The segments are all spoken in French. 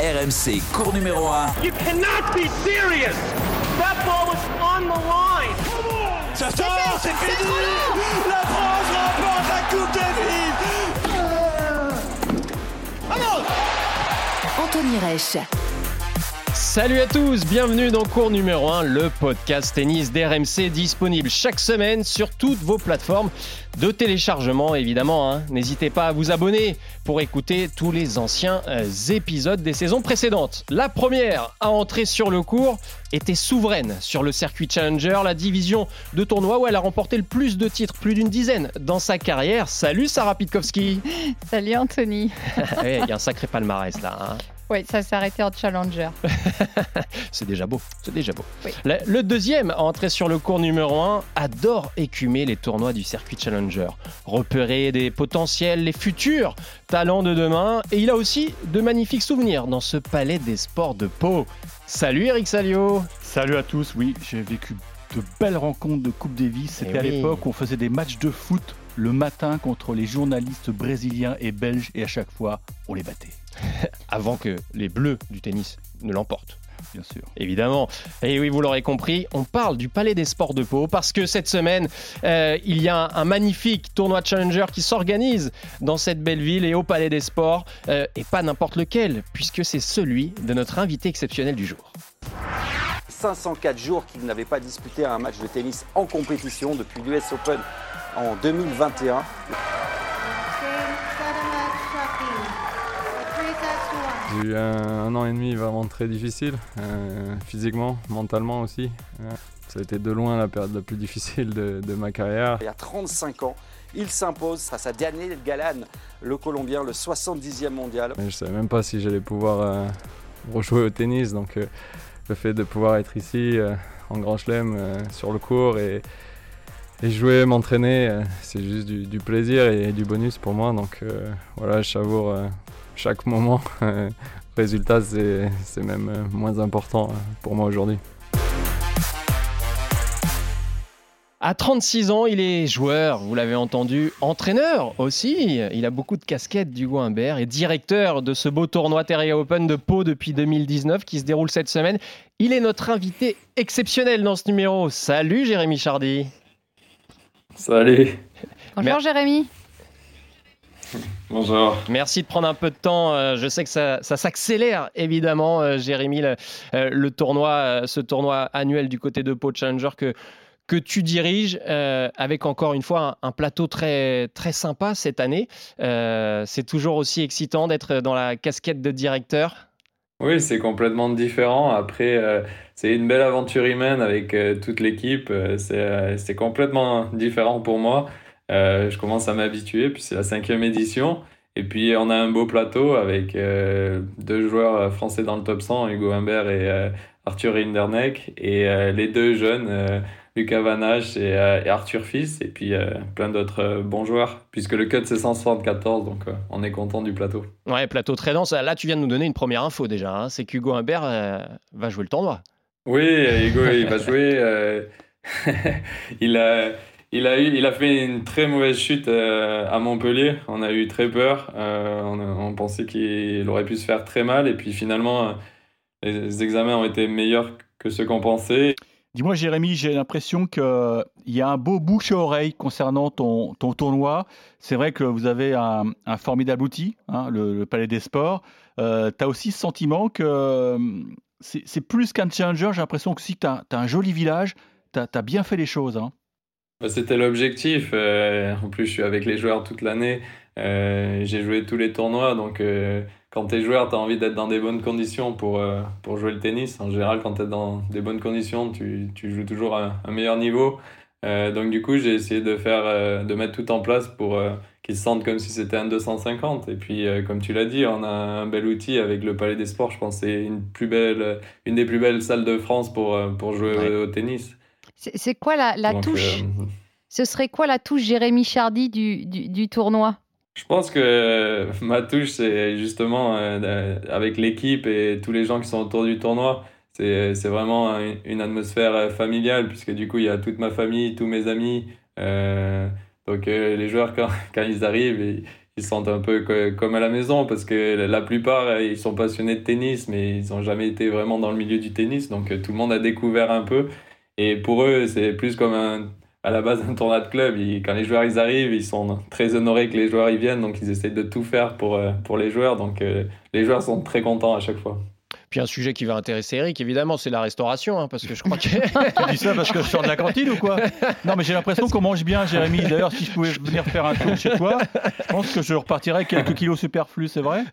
RMC, cours numéro 1. You cannot be serious. That ball was on the line. Ça sort, c'est fini. La France remporte la Coupe Davis. Vamos Anthony Reich. Salut à tous, bienvenue dans cours numéro 1, le podcast tennis d'RMC disponible chaque semaine sur toutes vos plateformes de téléchargement évidemment. hein. N'hésitez pas à vous abonner pour écouter tous les anciens euh, épisodes des saisons précédentes. La première à entrer sur le cours était souveraine sur le circuit Challenger, la division de tournoi où elle a remporté le plus de titres, plus d'une dizaine dans sa carrière. Salut Sarah Pitkowski Salut Anthony. Il y a un sacré palmarès là. hein. Oui, ça s'est arrêté en challenger. C'est déjà beau, c'est déjà beau. Oui. Le, le deuxième à entrer sur le cours numéro 1 adore écumer les tournois du circuit Challenger, repérer des potentiels, les futurs talents de demain, et il a aussi de magnifiques souvenirs dans ce palais des sports de Pau. Salut Eric Salio Salut à tous, oui, j'ai vécu de belles rencontres de Coupe Davis. C'était Eh à oui. l'époque où on faisait des matchs de foot le matin contre les journalistes brésiliens et belges et à chaque fois, on les battait, Avant que les bleus du tennis ne l'emportent. bien sûr. Évidemment. Et oui, vous l'aurez compris, on parle du Palais des Sports de Pau parce que cette semaine, euh, il y a un magnifique tournoi Challenger qui s'organise dans cette belle ville et au Palais des Sports, euh, et pas n'importe lequel, puisque c'est celui de notre invité exceptionnel du jour. 504 jours qu'il n'avait pas disputé un match de tennis en compétition depuis l'US Open en 2021. J'ai eu un, un an et demi vraiment très difficile, euh, physiquement, mentalement aussi. Euh, ça a été de loin la période la plus difficile de, de ma carrière. Il y a 35 ans, il s'impose face à Daniel Galan, le Colombien, le 70e mondial. Je savais même pas si j'allais pouvoir euh, rejouer au tennis, donc euh, le fait de pouvoir être ici en Grand Chelem sur le court et, et jouer, m'entraîner, c'est juste du, du plaisir et du bonus pour moi. Donc voilà, je savoure chaque moment. Résultat, c'est c'est même euh, moins important euh, pour moi aujourd'hui. À 36 ans, il est joueur, vous l'avez entendu, entraîneur aussi. Il a beaucoup de casquettes du Humbert et directeur de ce beau tournoi Terra Open de Pau depuis 2019 qui se déroule cette semaine. Il est notre invité exceptionnel dans ce numéro. Salut Jérémy Chardy. Salut Bonjour Mer- Jérémy. Bonjour. Merci de prendre un peu de temps. Euh, Je sais que ça, ça s'accélère évidemment, euh, Jérémy, le, euh, le tournoi, ce tournoi annuel du côté de Pau Challenger que, que tu diriges, euh, avec encore une fois un, un plateau très, très sympa cette année. Euh, C'est toujours aussi excitant d'être dans la casquette de directeur. Oui, c'est complètement différent. Après, euh, c'est une belle aventure humaine avec toute l'équipe. C'est c'est complètement différent pour moi. Euh, je commence à m'habituer, puis c'est la cinquième édition. Et puis, on a un beau plateau avec euh, deux joueurs euh, français dans le top 100, Hugo Humbert et euh, Arthur Rinderneck, et euh, les deux jeunes, Lucas Vanache et, et Arthur Fils, et puis plein d'autres bons joueurs, puisque le cut c'est 174, donc on est content du plateau. Ouais, plateau très dense. Là, tu viens de nous donner une première info déjà. hein. C'est qu'Hugo Humbert va jouer le tournoi. Oui, Hugo, il va jouer. il a, il a eu, il a fait une très mauvaise chute euh, à Montpellier. On a eu très peur. Euh, on, pensait qu'il aurait pu se faire très mal. Et puis finalement, euh, les examens ont été meilleurs que ce qu'on pensait. Dis-moi Jérémy, j'ai l'impression qu'il y a un beau bouche à oreille concernant ton, ton tournoi. C'est vrai que vous avez un, formidable outil, hein, le, Palais des Sports. tu as aussi ce sentiment que euh, c'est c'est plus qu'un challenger. J'ai l'impression que si tu as, un joli village, tu as, bien fait les choses. hein. Bah, C'était l'objectif. Euh, en plus, je suis avec les joueurs toute l'année. Euh, j'ai joué tous les tournois. Donc, euh, quand tu es joueur, tu as envie d'être dans des bonnes conditions pour, euh, pour jouer le tennis. En général, quand tu es dans des bonnes conditions, tu, tu joues toujours à un meilleur niveau. Euh, donc, du coup, j'ai essayé de, faire, euh, de mettre tout en place pour euh, qu'ils se sentent comme si c'était un 250. Et puis, euh, comme tu l'as dit, on a un bel outil avec le Palais des Sports. Je pense que c'est une, plus belle, une des plus belles salles de France pour, pour jouer Ouais. au tennis. C'est quoi la, la Donc, touche euh, Ce serait quoi la touche Jérémy Chardy du, du, du tournoi? Je pense que ma touche, c'est justement euh, avec l'équipe et tous les gens qui sont autour du tournoi. C'est, c'est vraiment une, atmosphère euh, familiale, puisque du coup, il y a toute ma famille, tous mes amis. Euh, donc, euh, les joueurs, quand, quand ils arrivent, ils, ils se sentent un peu comme à la maison parce que la plupart, ils sont passionnés de tennis, mais ils n'ont jamais été vraiment dans le milieu du tennis. Donc tout le monde a découvert un peu. Et pour eux, c'est plus comme un, à la base un tournoi de club. quand les joueurs ils arrivent, ils sont très honorés que les joueurs y viennent, donc ils essayent de tout faire pour, euh, pour les joueurs. Donc euh, les joueurs sont très contents à chaque fois. Puis un sujet qui va intéresser Eric, évidemment, c'est la restauration, hein, parce que je crois que. tu dis ça parce que je sors de la cantine ou quoi? Non, mais j'ai l'impression qu'on mange bien, Jérémy. D'ailleurs, si je pouvais venir faire un tour chez toi, je pense que je repartirais quelques kilos superflus, c'est vrai?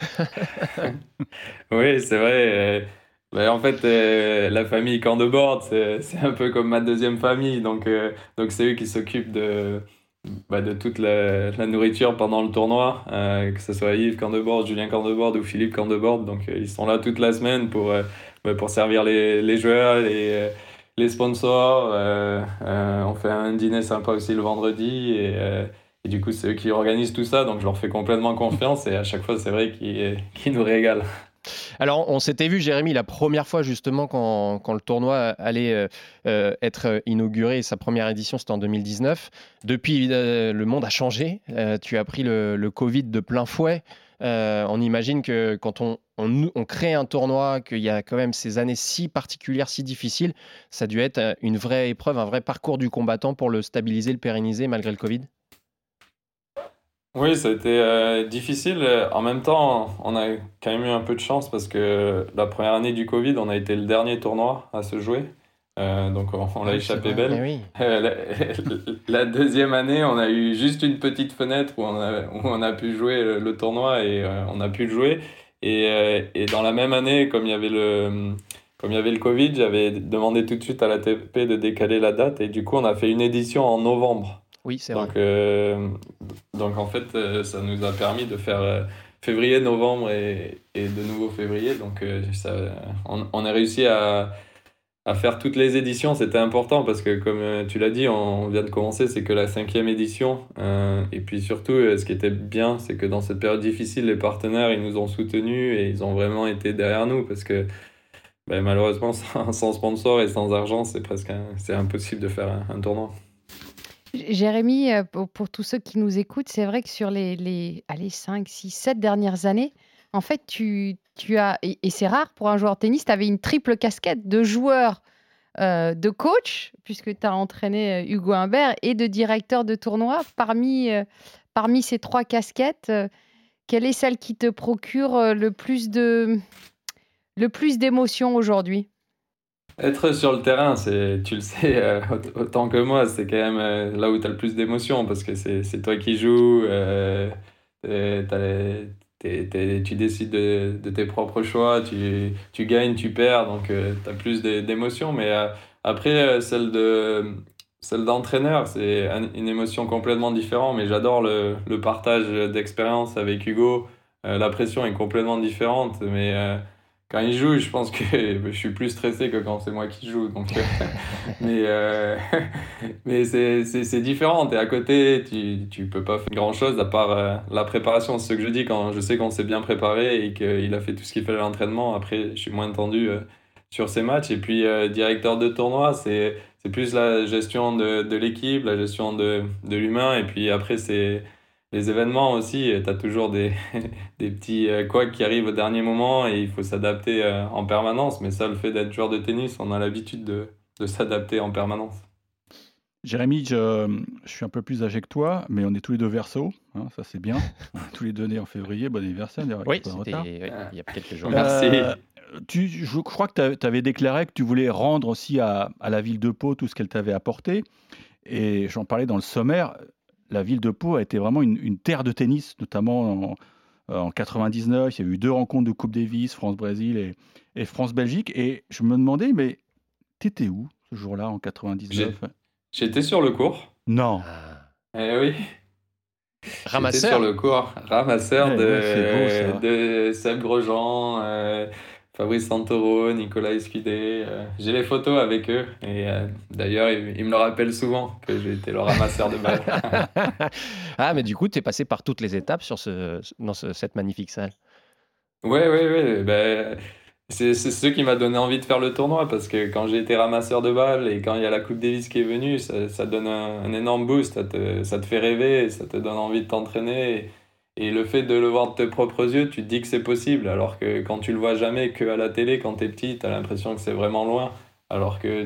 Oui, c'est vrai. Bah, en fait, euh, la famille Candeboard, c'est un peu comme ma deuxième famille. Donc, euh, donc c'est eux qui s'occupent de, bah, de toute la, la, nourriture pendant le tournoi, euh, que ce soit Yves Candeboard, Julien Candeboard ou Philippe Candeboard. Donc, ils sont là toute la semaine pour, bah, pour servir les, les joueurs, les, les sponsors. on fait un dîner sympa aussi le vendredi. Et, et du coup, c'est eux qui organisent tout ça. Donc, je leur fais complètement confiance. Et à chaque fois, c'est vrai qu'ils nous régalent. Alors, on s'était vu, Jérémy, la première fois justement quand, le tournoi allait euh, euh, être inauguré. Sa première édition, c'était en 2019. Depuis, euh, le monde a changé. tu as pris le, Covid de plein fouet. on imagine que quand on, crée un tournoi, qu'il y a quand même ces années si particulières, si difficiles, ça a dû être une vraie épreuve, un vrai parcours du combattant pour le stabiliser, le pérenniser malgré le Covid? Oui, ça a été euh, difficile. En même temps, on a quand même eu un peu de chance parce que la première année du Covid, on a été le dernier tournoi à se jouer. Euh, donc on, l'a échappé belle. Eh euh, la, deuxième année, on a eu juste une petite fenêtre où on a, où on a pu jouer le, tournoi et on a pu le jouer. Et, et, dans la même année, comme il y avait le, comme il y avait le Covid, j'avais demandé tout de suite à la TP de décaler la date et du coup on a fait une édition en novembre. Oui, c'est donc, euh, donc en fait, euh, ça nous a permis de faire euh, février, novembre et, et, de nouveau février. Donc ça, on, on, a réussi à, à, faire toutes les éditions. C'était important parce que comme tu l'as dit, on vient de commencer, c'est que la cinquième édition. et puis surtout, ce qui était bien, c'est que dans cette période difficile, les partenaires, ils nous ont soutenus et ils ont vraiment été derrière nous parce que ben, malheureusement, sans, sponsor et sans argent, c'est presque c'est impossible de faire un tournoi. Jérémy, euh, pour, tous ceux qui nous écoutent, c'est vrai que sur les, les allez, 5, 6, 7 dernières années, en fait, tu, tu as, et, c'est rare pour un joueur de tennis, tu avais une triple casquette de joueur, euh, de coach, puisque tu as entraîné euh, Hugo Humbert, et de directeur de tournoi. Parmi, parmi ces trois casquettes, quelle est celle qui te procure le plus le plus d'émotions aujourd'hui? Être sur le terrain, c'est, tu le sais euh, autant que moi, c'est quand même euh, là où tu as le plus d'émotion parce que c'est, c'est toi qui joues, euh, tu décides de, de, tes propres choix, tu, tu gagnes, tu perds, donc tu as plus d'émotions. Mais après, celle, de, celle d'entraîneur, c'est une émotion complètement différente, mais j'adore le, le partage d'expérience avec Hugo. la pression est complètement différente, mais quand il joue, je pense que je suis plus stressé que quand c'est moi qui joue. Donc, euh, mais euh, mais c'est différent. Tu es à côté, tu ne peux pas faire grand-chose à part euh, la préparation. C'est ce que je dis quand je sais qu'on s'est bien préparé et qu'il a fait tout ce qu'il fallait à l'entraînement. Après, je suis moins tendu sur ces matchs. Et puis, directeur de tournoi, c'est plus la gestion de, de l'équipe, la gestion de, de l'humain. Et puis après, c'est les événements aussi, tu as toujours des, des petits euh, couacs qui arrivent au dernier moment et il faut s'adapter euh, en permanence. Mais ça, le fait d'être joueur de tennis, on a l'habitude de, de s'adapter en permanence. Jérémy, je, je, suis un peu plus âgé que toi, mais on est tous les deux verso, hein, ça c'est bien. tous les deux nés en février, bon anniversaire. Oui, oui, il y a quelques jours. Merci. Euh, tu, je crois que tu avais déclaré que tu voulais rendre aussi à, à la ville de Pau tout ce qu'elle t'avait apporté. Et j'en parlais dans le sommaire la ville de Pau a été vraiment une, terre de tennis, notamment en, en, 99. Il y a eu deux rencontres de Coupe Davis, France-Brésil et, France-Belgique. Et je me demandais, mais t'étais où ce jour-là en 99 J'étais sur le cours. Non. Eh oui. Ramasseur. sur le cours, ramasseur eh de, de Seb Grosjean, euh, Fabrice Santoro, Nicolas Escudé. Euh, j'ai les photos avec eux. Et euh, d'ailleurs, ils, me le rappellent souvent que j'ai été le ramasseur de balles. ah, mais du coup, tu es passé par toutes les étapes sur ce, dans cette magnifique salle? Oui, oui, oui. Ben, c'est ce qui m'a donné envie de faire le tournoi parce que quand j'ai été ramasseur de balles et quand il y a la Coupe Davis qui est venue, ça, ça donne un, énorme boost. Ça te, ça te, fait rêver, ça te donne envie de t'entraîner. Et le fait de le voir de tes propres yeux, tu te dis que c'est possible. Alors que quand tu le vois jamais que à la télé, quand tu es petit, tu as l'impression que c'est vraiment loin. Alors que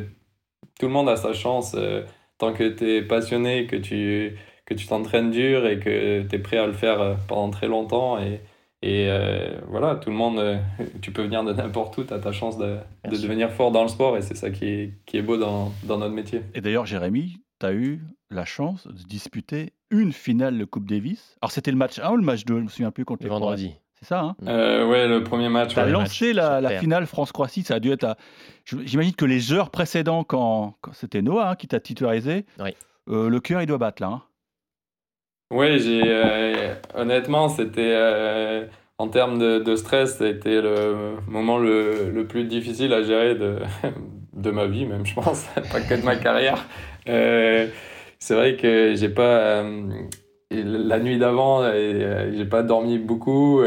tout le monde a sa chance. euh, tant que tu es passionné, que tu que tu t'entraînes dur et que tu es prêt à le faire euh, pendant très longtemps. Et, et euh, voilà, tout le monde, euh, tu peux venir de n'importe où, tu as ta chance de, de devenir fort dans le sport et c'est ça qui est, qui est beau dans, dans notre métier. Et d'ailleurs, Jérémy, tu as eu la chance de disputer une finale de Coupe Davis. Alors, c'était le match 1 ou le match 2 Je me souviens plus contre Le les vendredi. Croates. C'est ça, hein? Euh, ouais, le premier match. Tu as ouais. lancé la, finale France-Croatie, ça a dû être à... J'imagine que les heures précédentes, quand, quand c'était Noah hein, qui t'a titularisé, Oui. euh, le cœur, il doit battre là. hein. Oui, j'ai euh, honnêtement, c'était euh, en termes de, de stress, c'était le moment le, le plus difficile à gérer de, de ma vie, même je pense, pas que de ma carrière. Euh, c'est vrai que j'ai pas euh, la nuit d'avant, euh, j'ai pas dormi beaucoup.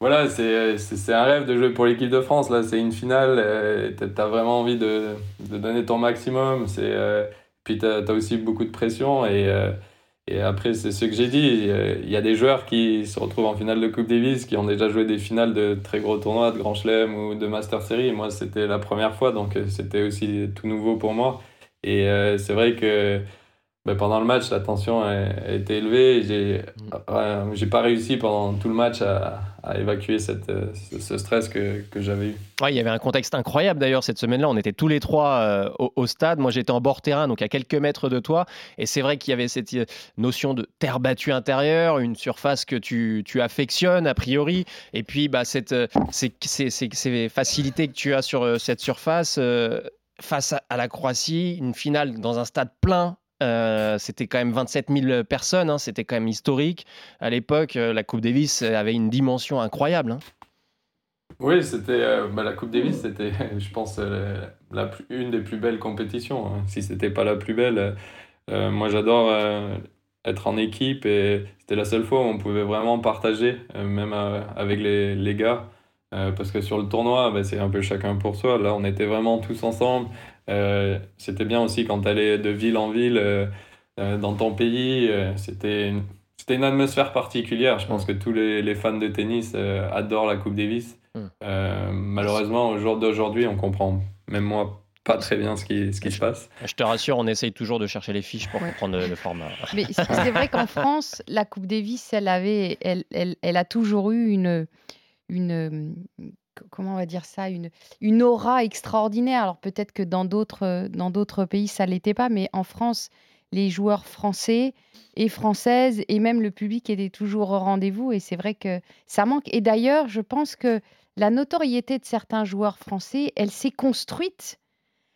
voilà, c'est un rêve de jouer pour l'équipe de France. Là, c'est une finale. t'as- T'as vraiment envie de, de donner ton maximum. Puis t'as as aussi beaucoup de pression et et après, c'est ce que j'ai dit. euh, Il y a des joueurs qui se retrouvent en finale de Coupe Davis, qui ont déjà joué des finales de très gros tournois, de Grand Chelem ou de Master Series. Moi, c'était la première fois, donc euh, c'était aussi tout nouveau pour moi. Et euh, c'est vrai que ben, pendant le match, la tension a, été élevée. J'ai euh, j'ai pas réussi pendant tout le match à, à évacuer cette, euh, ce, stress que, que j'avais eu. Il y avait un contexte incroyable d'ailleurs cette semaine-là. On était tous les trois euh, au, stade. Moi, j'étais en bord terrain, donc à quelques mètres de toi. Et c'est vrai qu'il y avait cette notion de terre battue intérieure, une surface que tu, tu affectionnes a priori. Et puis, bah, cette, ces, ces- facilités que tu as sur cette surface face à la Croatie, une finale dans un stade plein. Euh, c'était quand même 27 000 personnes, hein, c'était quand même historique. À l'époque, euh, la Coupe Davis avait une dimension incroyable. hein. Oui, c'était euh, bah, la Coupe Davis, c'était, je pense, euh, la une des plus belles compétitions. hein. Si c'était pas la plus belle, euh, euh, moi j'adore euh, être en équipe et c'était la seule fois où on pouvait vraiment partager, euh, même euh, avec les, les gars. Euh, parce que sur le tournoi, bah, c'est un peu chacun pour soi. Là, on était vraiment tous ensemble. Euh, c'était bien aussi quand tu allais de ville en ville euh, euh, dans ton pays. euh, c'était une, c'était une atmosphère particulière. Je pense que tous les, les fans de tennis euh, adorent la Coupe Davis. Mm. Euh, malheureusement, au jour d'aujourd'hui, on comprend, même moi, pas très bien ce qui, ce qui se passe. Je te rassure, on essaye toujours de chercher les fiches pour Ouais. comprendre le, le format. Mais c'est vrai qu'en France, la Coupe Davis, elle, avait, elle, elle, elle a toujours eu une, comment on va dire ça, une, aura extraordinaire. Alors peut-être que dans d'autres, dans d'autres pays, ça l'était pas, mais en France, les joueurs français et françaises et même le public étaient toujours au rendez-vous. Et c'est vrai que ça manque. Et d'ailleurs, je pense que la notoriété de certains joueurs français, elle s'est construite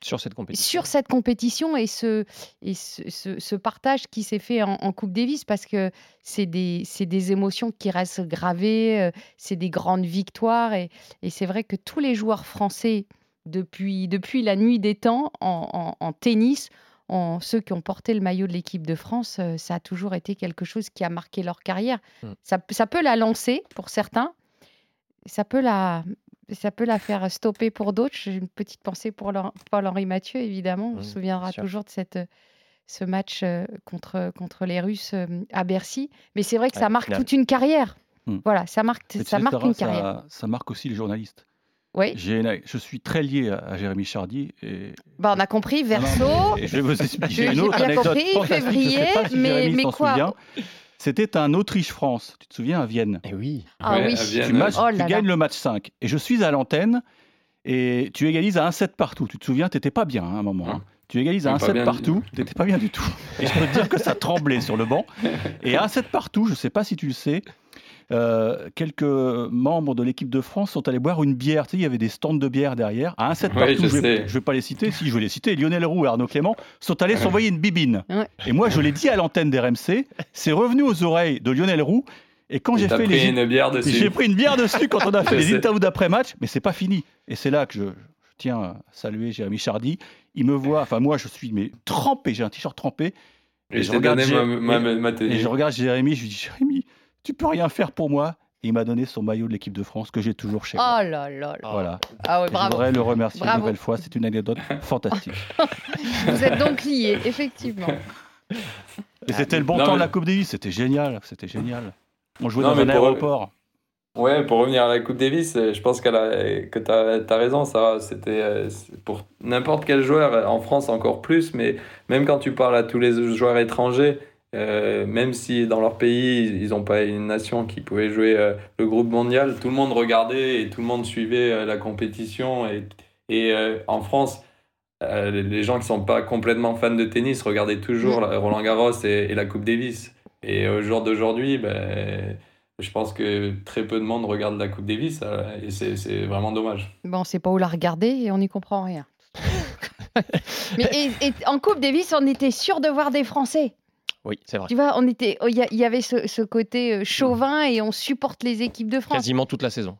Sur cette compétition. sur cette compétition et ce, et ce, ce- ce partage qui s'est fait en, en Coupe Davis parce que c'est des, émotions qui restent gravées, euh, c'est des grandes victoires et, et c'est vrai que tous les joueurs français depuis, depuis la nuit des temps en, en- en tennis, en, ceux qui ont porté le maillot de l'équipe de France, euh, ça a toujours été quelque chose qui a marqué leur carrière. Mm. Ça, ça peut la lancer pour certains, ça peut la, ça peut la faire stopper pour d'autres. J'ai une petite pensée pour Paul-Henri Mathieu, évidemment. On se souviendra toujours de cette, ce match euh, contre, contre les Russes euh, à Bercy. Mais c'est vrai que Ouais, ça marque finale. toute une carrière. Mm. Voilà, ça marque, ça sais, marque Sarah, une carrière. Ça, marque aussi les journalistes. Oui, je suis très lié à, Jérémy Chardy. Et... bah, on a compris, non, verso. mais je vais vous expliquer une autre bien anecdote compris, février, mais- mais quoi. C'était un Autriche-France, tu te souviens, à Vienne? Et oui. Ah Ouais, oui. Vienne, Tu, matches- Oh tu là là. gagnes le match 5. Et je suis à l'antenne et tu égalises à 1-7 partout. Tu te souviens, tu n'étais pas bien hein, à un moment. hein? Hum. Tu égalises à Hum, 1 pas 7 bien partout, tu n'étais pas bien du tout. Et je peux te dire que ça tremblait sur le banc. Et à 1 7 partout, je ne sais pas si tu le sais, euh, quelques membres de l'équipe de France sont allés boire une bière. Tu sais, il y avait des stands de bière derrière. À 1 7 Oui, partout, je je ne vais, pas les citer. Si, je vais les citer. Lionel Roux et Arnaud Clément sont allés s'envoyer une bibine. Ouais. Et moi, je l'ai dit à l'antenne d'RMC. C'est revenu aux oreilles de Lionel Roux. Et quand j'ai fait pris les une bière dessus. J'ai pris une bière dessus quand on a fait les interviews d'après-match, mais c'est pas fini. Et c'est là que je, je tiens à saluer Jérémy Chardy. Il me voit, enfin moi je suis mais trempé, j'ai un t-shirt trempé. Et Et je regarde ma, ma, et- ma Et tenue. je regarde Jérémy, je lui dis Jérémy, tu peux rien faire pour moi. Et il m'a donné son maillot de l'équipe de France que j'ai toujours chez Oh moi. là là là. Voilà. Ah ouais, Et je bravo. voudrais le remercier une Bravo. nouvelle fois. C'est une anecdote fantastique. Vous êtes donc liés, effectivement. Et c'était le bon Non, temps de la Coupe Davis, c'était génial, c'était génial. On jouait Non, dans un pour- aéroport. Ouais, pour revenir à la Coupe Davis, euh, je pense qu'elle a- que tu as, raison, Sarah. C'était euh, pour n'importe quel joueur, euh, en France encore plus, mais même quand tu parles à tous les joueurs étrangers, euh, même si dans leur pays, ils n'ont pas une nation qui pouvait jouer euh, le groupe mondial, tout le monde regardait et tout le monde suivait euh, la compétition. Et, en France, les- gens qui sont pas complètement fans de tennis regardaient toujours la- Roland Garros et, la Coupe Davis. Et au jour d'aujourd'hui, ben, je pense que très peu de monde regarde la Coupe Davis et c'est vraiment dommage. Bon, on sait pas où la regarder et on n'y comprend rien. Mais et en Coupe Davis, on était sûr de voir des Français. Oui, c'est vrai. Tu vois, on était, il y, a- il y avait ce, ce côté euh, chauvin et on supporte les équipes de France. Quasiment toute la saison.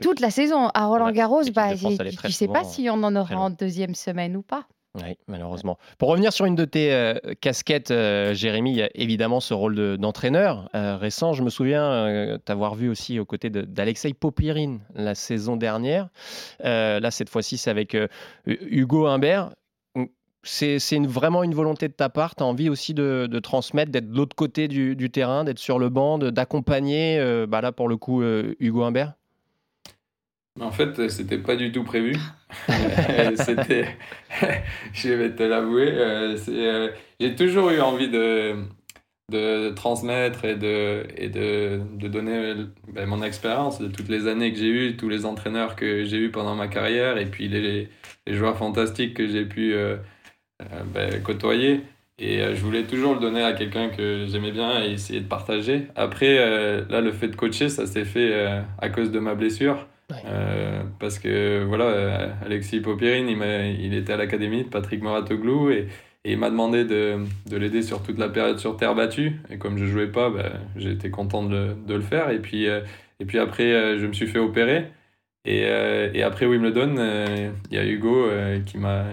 Toute la saison. À Roland Garros, bah, France, tu tu sais pas si on en aura en deuxième semaine ou pas. Oui, malheureusement. Pour revenir sur une de tes euh, casquettes, euh, Jérémy, il y a évidemment ce rôle de- d'entraîneur euh, récent. Je me souviens t'avoir vu aussi aux côtés d'Alexei Popirine la saison dernière. Là, cette fois-ci, c'est avec Hugo Humbert. C'est une- vraiment une volonté de ta part. Tu as envie aussi de, de transmettre, d'être de l'autre côté du, du terrain, d'être sur le banc, d'accompagner, euh, bah là, pour le coup, euh, Hugo Humbert? En fait, c'était pas du tout prévu. c'était, je vais te l'avouer, euh, euh, j'ai toujours eu envie de, de transmettre et de, et de, de donner euh, ben, mon expérience de toutes les années que j'ai eues, tous les entraîneurs que j'ai eus pendant ma carrière et puis les, les joueurs fantastiques que j'ai pu euh, euh, ben, côtoyer. Et euh, je voulais toujours le donner à quelqu'un que j'aimais bien et essayer de partager. Après, euh, là, le fait de coacher, ça s'est fait euh, à cause de ma blessure. Euh, parce que voilà, euh, Alexis Popirine, il, il était à l'académie de Patrick Moratoglou et, et il m'a demandé de, de l'aider sur toute la période sur terre battue. Et comme je jouais pas, j'ai été content de, le- de le faire. Et puis, euh, et puis après, euh, je me suis fait opérer. Et, euh, et après Wimbledon, euh, il y a Hugo euh, qui m'a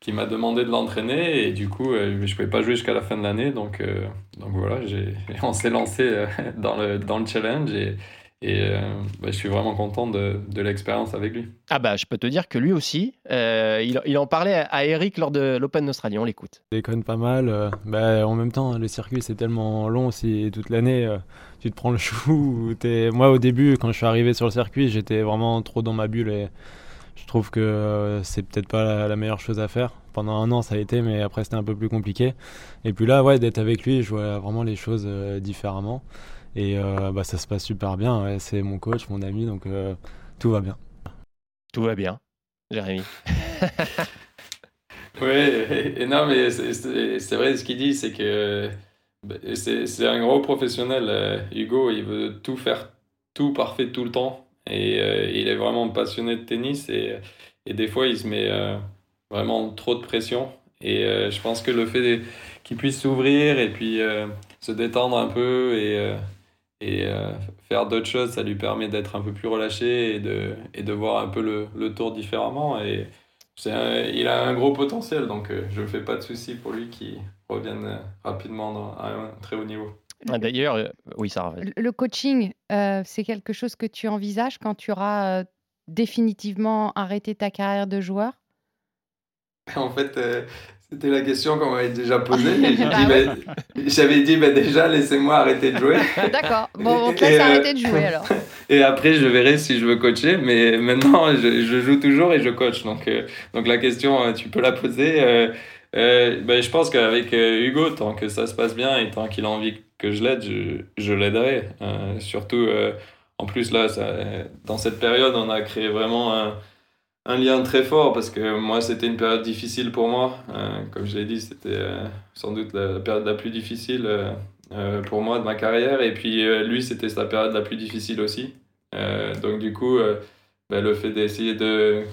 qui m'a demandé de l'entraîner et du coup euh, je pouvais pas jouer jusqu'à la fin de l'année donc euh, donc voilà j'ai on s'est lancé euh, dans le dans le challenge et et euh, bah, je suis vraiment content de, de l'expérience avec lui. Ah bah, je peux te dire que lui aussi, euh, il, il en parlait à, à Eric lors de l'Open d'Australie. On l'écoute. déconne pas mal. euh, bah, en même temps, le circuit c'est tellement long si toute l'année euh, tu te prends le chou. t'es- Moi au début, quand je suis arrivé sur le circuit, j'étais vraiment trop dans ma bulle et je trouve que euh, c'est peut-être pas la, la meilleure chose à faire. Pendant un an ça a été, mais après c'était un peu plus compliqué. Et puis là, ouais, d'être avec lui, je vois vraiment les choses euh, différemment. Et euh, bah, ça se passe super bien. ouais, C'est mon coach, mon ami, donc euh, tout va bien. Tout va bien, Jérémy. Oui, et, et non, mais c'est- vrai ce qu'il dit, c'est que bah, c'est un gros professionnel. Hugo, il veut tout faire, tout parfait tout le temps. Et euh, il est vraiment passionné de tennis et, et des fois, il se met euh, vraiment trop de pression. Et euh, je pense que le fait qu'il puisse s'ouvrir et puis se détendre un peu et, et faire d'autres choses, ça lui permet d'être un peu plus relâché et de, et de voir un peu le, le tour différemment. Et un- il a un gros potentiel, donc je ne fais pas de soucis pour lui qu'il revienne rapidement à un très haut niveau. Ah, D'ailleurs, euh, oui, vas-y. Le- Le coaching, euh, c'est quelque chose que tu envisages quand tu auras euh, définitivement arrêté ta carrière de joueur? En fait, euh, c'était la question qu'on m'avait déjà posée. Bah bah, J'avais dit, bah, déjà, laissez-moi arrêter de jouer. D'accord. Bon, on te laisse euh, arrêter de jouer alors. Et après, je verrai si je veux coacher. Mais maintenant, je, je joue toujours et je coach. Donc, euh, donc la question, tu peux la poser. Euh, euh, ben, je pense qu'avec euh, Hugo, tant que ça se passe bien et tant qu'il a envie que je l'aide, je, je l'aiderai. Euh, surtout, euh, en plus, là, dans cette période, on a créé vraiment un, un lien très fort parce que moi, c'était une période difficile pour moi. Euh, comme je l'ai dit, c'était sans doute la, période la plus difficile pour moi de ma carrière. Et puis, lui, c'était sa période la plus difficile aussi. Donc, du coup, ben, le fait d'essayer de.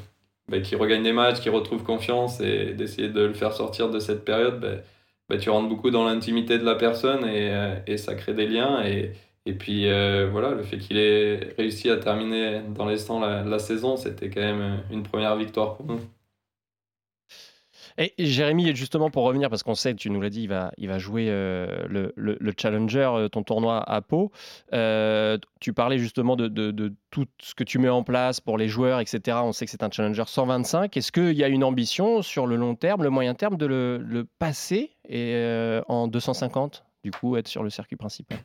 ben, qu'il regagne des matchs, qu'il retrouve confiance et d'essayer de le faire sortir de cette période, ben, ben, tu rentres beaucoup dans l'intimité de la personne et, euh, et ça crée des liens. Et, et puis euh, voilà, le fait qu'il ait réussi à terminer dans les stands la, la saison, c'était quand même une première victoire pour nous. Et Jérémy, justement pour revenir, parce qu'on sait, tu nous l'as dit, il va, il va jouer euh, le, le, Challenger, euh, ton tournoi à Pau. Euh, tu parlais justement de, de, tout ce que tu mets en place pour les joueurs, etc. On sait que c'est un Challenger 125. Est-ce qu'il y a une ambition sur le long terme, le moyen terme, de le, le passer et, en 250, du coup, être sur le circuit principal?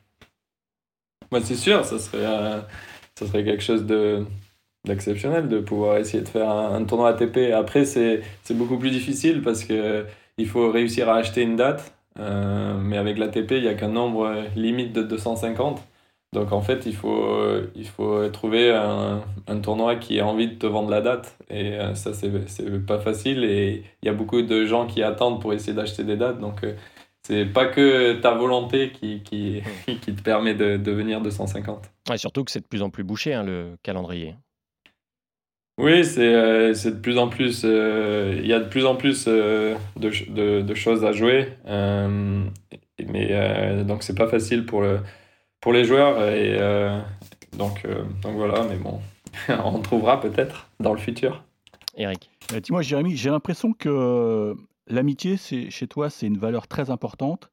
Moi, c'est sûr, ça serait, ça serait quelque chose de d'exceptionnel de pouvoir essayer de faire un, tournoi ATP. Après, c'est beaucoup plus difficile parce que il faut réussir à acheter une date. Euh, mais avec l'ATP, il n'y a qu'un nombre limite de 250. Donc en fait, il faut, il faut trouver un, un, tournoi qui a envie de te vendre la date. Et euh, ça, c'est pas facile. Et il y a beaucoup de gens qui attendent pour essayer d'acheter des dates. Donc euh, c'est pas que ta volonté qui, qui, qui te permet de devenir 250. Et surtout que c'est de plus en plus bouché, hein, le calendrier. Oui, c'est euh, c'est de plus en plus, euh, il y a de plus en plus euh, de, de, de, choses à jouer. mais donc, c'est pas facile pour, le, pour les joueurs. Et donc, donc voilà, mais bon, on trouvera peut-être dans le futur. Eric. Dis-moi, Jérémy, j'ai l'impression que l'amitié, chez toi, c'est une valeur très importante.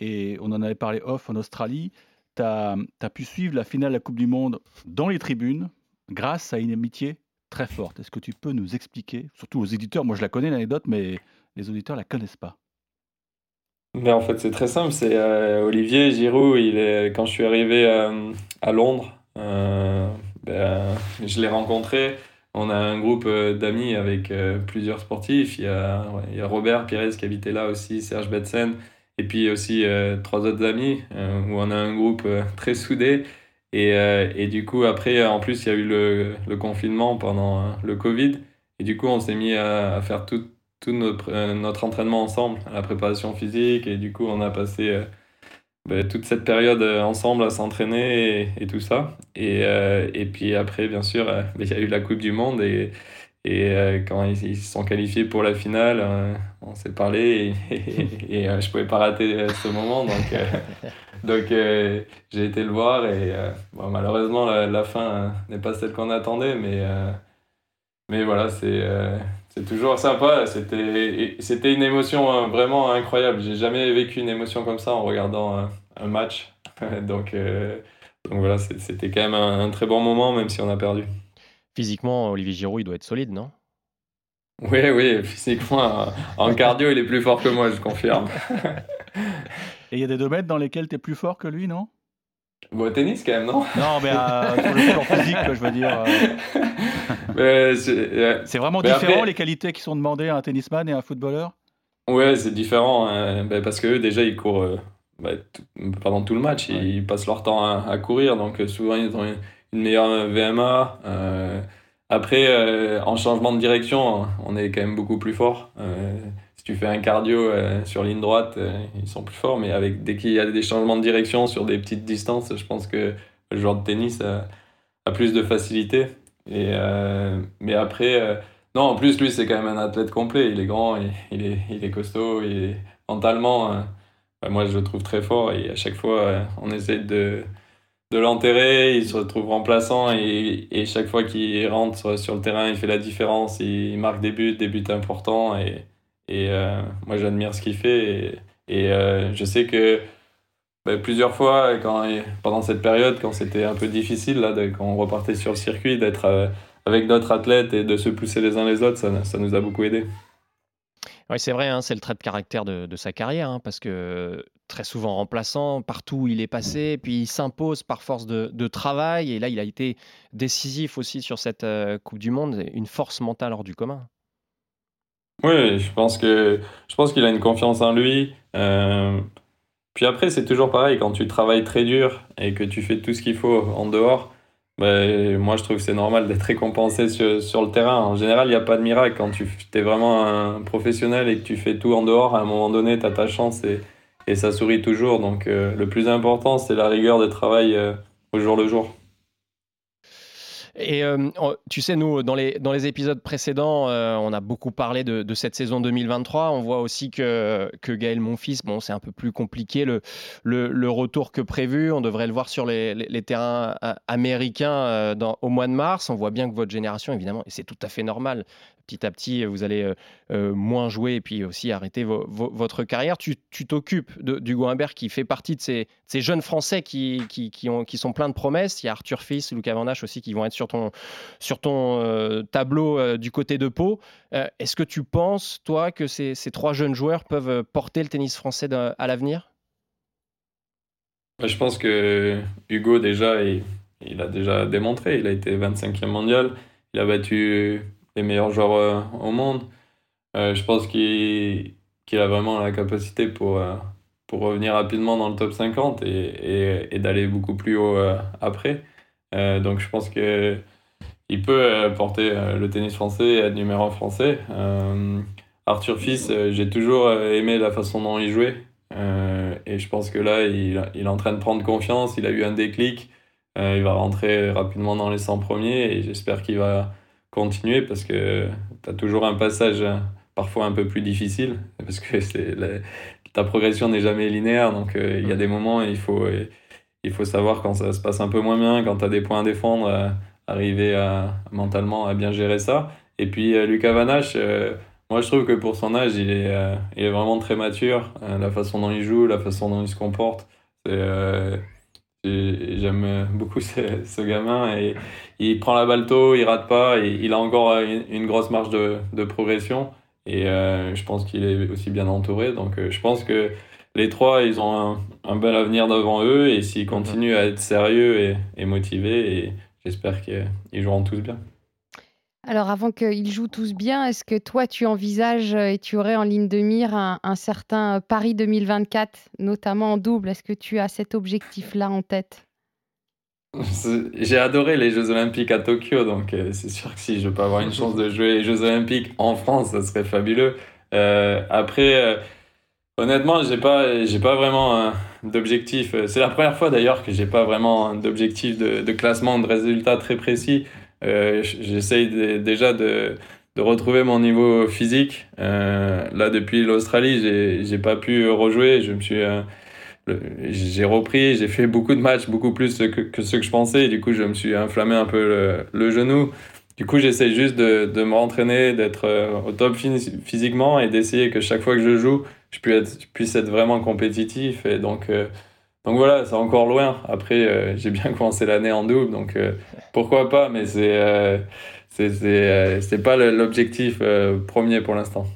Et on en avait parlé off en Australie. Tu as, as pu suivre la finale de la Coupe du Monde dans les tribunes grâce à une amitié très forte. Est-ce que tu peux nous expliquer, surtout aux éditeurs, moi je la connais l'anecdote, mais les auditeurs la connaissent pas. Mais en fait, c'est très simple. C'est euh, Olivier Giroud. Il est quand je suis arrivé euh, à Londres, euh, ben, je l'ai rencontré. On a un groupe d'amis avec plusieurs sportifs. Il y, a, il y, a, Robert Pires qui habitait là aussi, Serge Betsen, et puis aussi trois autres amis où on a un groupe très soudé. Et, euh, et, du coup, après, en plus, il y a eu le, le confinement pendant euh, le Covid. Et du coup, on s'est mis à, faire tout, tout notre, euh, notre, entraînement ensemble, la préparation physique. Et du coup, on a passé ben, toute cette période ensemble à s'entraîner et, tout ça. Et, et puis après, bien sûr, ben, il y a eu la Coupe du Monde. Et quand ils, ils se sont qualifiés pour la finale, on s'est parlé et, et, et, je pouvais pas rater ce moment. Donc, donc euh, j'ai été le voir et euh, bon, malheureusement la, la fin euh, n'est pas celle qu'on attendait, mais, mais voilà, c'est c'est toujours sympa. C'était c'était une émotion vraiment incroyable. J'ai jamais vécu une émotion comme ça en regardant un, match. donc, donc voilà, c'était quand même un, un, très bon moment, même si on a perdu. Physiquement, Olivier Giroud, il doit être solide, non? Oui, oui, physiquement, en cardio, il est plus fort que moi, je confirme. Et il y a des domaines dans lesquels tu es plus fort que lui, non? Bon, au tennis quand même, non? Non, mais euh, sur le plan physique, je veux dire. Euh. c'est vraiment différent les qualités qui sont demandées à un tennisman et à un footballeur? Ouais, c'est différent. Hein. Ben, parce que déjà, ils courent euh, ben, pendant tout le match. Ils passent leur temps à, courir. Donc, souvent, ils ont une, meilleure VMA. après, en changement de direction, on est quand même beaucoup plus fort si tu fais un cardio euh, sur ligne droite, euh, ils sont plus forts, mais avec, dès qu'il y a des changements de direction sur des petites distances, je pense que le joueur de tennis a, plus de facilité. Et, euh, mais après, non, en plus, lui, c'est quand même un athlète complet. Il est grand, il, est, il est costaud, il mentalement, bah, moi, je le trouve très fort. Et à chaque fois, on essaie de, de l'enterrer, il se retrouve remplaçant et, et chaque fois qu'il rentre sur le terrain, il fait la différence, il marque des buts, des buts importants et, et euh, moi, j'admire ce qu'il fait. Et, euh, je sais que bah, plusieurs fois, quand, pendant cette période, quand c'était un peu difficile, là, quand on repartait sur le circuit, d'être euh, avec d'autres athlètes et de se pousser les uns les autres, ça, ça nous a beaucoup aidé. Oui, c'est vrai, hein, c'est le trait de caractère de, de sa carrière, hein, parce que très souvent remplaçant, partout où il est passé, puis il s'impose par force de, travail, et là il a été décisif aussi sur cette Coupe du Monde, une force mentale hors du commun. Oui, je pense que je qu'il a une confiance en lui. Euh, puis après, c'est toujours pareil, quand tu travailles très dur et que tu fais tout ce qu'il faut en dehors, ben, moi je trouve que c'est normal d'être récompensé sur, sur, le terrain. En général, il n'y a pas de miracle. Quand tu es vraiment un professionnel et que tu fais tout en dehors, à un moment donné, tu as ta chance et, et, ça sourit toujours. Donc euh, le plus important, c'est la rigueur de travail euh, au jour le jour. Et euh, tu sais, nous, dans les, dans les épisodes précédents, euh, on a beaucoup parlé de, cette saison 2023. On voit aussi que, que Gaël Monfils, bon, c'est un peu plus compliqué le, le, retour que prévu. On devrait le voir sur les, les- terrains euh, américains au mois de mars. On voit bien que votre génération, évidemment, et c'est tout à fait normal, petit à petit, vous allez moins jouer et puis aussi arrêter vo- vo- votre carrière. Tu t'occupes d'Hugo Humbert qui fait partie de ces, jeunes Français qui, qui, qui ont, qui sont pleins de promesses. Il y a Arthur Fils, Lucas Van aussi qui vont être sur sur ton euh, tableau euh, du côté de Pau. Euh, Est-ce que tu penses, toi, que ces, trois jeunes joueurs peuvent porter le tennis français à l'avenir? Je pense que Hugo, déjà, il, il a déjà démontré. Il a été 25e mondial. Il a battu les meilleurs joueurs au monde. Je pense qu'il a vraiment la capacité pour, pour revenir rapidement dans le top 50 et, d'aller beaucoup plus haut après. Euh, donc je pense que il peut euh, porter euh, le tennis français et être numéro un français. Arthur Fils, j'ai toujours aimé la façon dont il jouait. Et je pense que là, il, il est en train de prendre confiance. Il a eu un déclic. Il va rentrer rapidement dans les 100 premiers et j'espère qu'il va continuer parce que tu as toujours un passage euh, parfois un peu plus difficile parce que la- ta progression n'est jamais linéaire. Donc il y a des moments où il faut, il faut savoir quand ça se passe un peu moins bien, quand tu as des points à défendre, euh, arriver à, mentalement à bien gérer ça. Et puis euh, Lucas Van Hache, euh, moi je trouve que pour son âge, il est, euh, il est vraiment très mature. Euh, la façon dont il joue, la façon dont il se comporte, euh, j'aime beaucoup ce, gamin. Et il prend la balle tôt, il rate pas, et il a encore euh, une, une grosse marge de, de progression. Et euh, je pense qu'il est aussi bien entouré. Donc euh, je pense que les trois, ils ont un, un bel avenir devant eux. Et s'ils continuent à être sérieux et, et motivés, et j'espère qu'ils ils joueront tous bien. Alors, avant qu'ils jouent tous bien, est-ce que toi, tu envisages et tu aurais en ligne de mire un, un certain Paris 2024, notamment en double? Est-ce que tu as cet objectif-là en tête? J'ai adoré les Jeux Olympiques à Tokyo, donc euh, c'est sûr que si je peux avoir une chance de jouer les Jeux Olympiques en France, ça serait fabuleux. Euh, après, euh, honnêtement, j'ai pas, j'ai pas vraiment euh, d'objectif. C'est la première fois d'ailleurs que j'ai pas vraiment d'objectif de, classement, de résultats très précis. Euh, J'essaye déjà de, retrouver mon niveau physique. Euh, là, depuis l'Australie, j'ai, pas pu rejouer. Je me suis j'ai repris, j'ai fait beaucoup de matchs, beaucoup plus que, ce que je pensais. Du coup, je me suis inflammé un peu le genou. Du coup, j'essaie juste de, de me rentraîner, d'être euh, au top phys- physiquement et d'essayer que chaque fois que je joue, je puisse être, je puisse être vraiment compétitif. Et donc, euh, donc voilà, c'est encore loin. Après, euh, j'ai bien commencé l'année en double, donc pourquoi pas, mais c'est c'est pas l'objectif premier pour l'instant.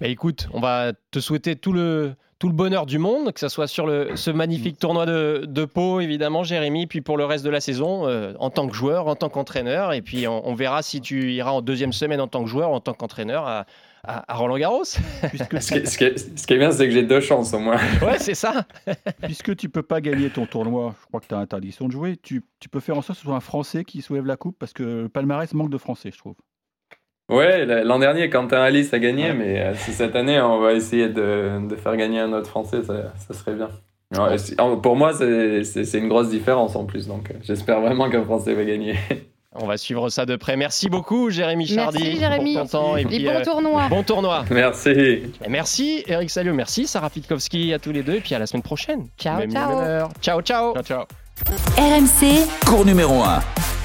Bah, écoute, on va te souhaiter tout le, tout le bonheur du monde, que ce soit sur le, ce magnifique tournoi de, de Pau, évidemment, Jérémy, puis pour le reste de la saison, euh, en tant que joueur, en tant qu'entraîneur, et puis on, on verra si tu iras en deuxième semaine en tant que joueur, en tant qu'entraîneur à, à, à Roland Garros. Puisque, Ce qui, est- ce qui est- ce qui est bien, c'est que j'ai deux chances au moins. ouais, c'est ça. puisque tu peux pas gagner ton tournoi, je crois que tu as interdiction de jouer, tu, tu peux faire en sorte que ce soit un Français qui soulève la coupe parce que le palmarès manque de Français, je trouve. Ouais, l'an dernier, Quentin Alice a gagné, mais euh, si cette année on va essayer de, de faire gagner un autre Français, ça, ça serait bien. Ouais, pour moi, c'est une grosse différence en plus, donc euh, j'espère vraiment qu'un Français va gagner. On va suivre ça de près. Merci beaucoup, Jérémy Chardy, Merci, Jérémy. pour ton temps. Et, puis, bon euh, tournoi bon tournoi. Merci. Et Merci, Eric Salio. Merci, Sarah Pitkowski, à tous les deux. Et puis à la semaine prochaine. Ciao, Même ciao. Ciao, ciao. Ciao, ciao. RMC, Cours numéro 1.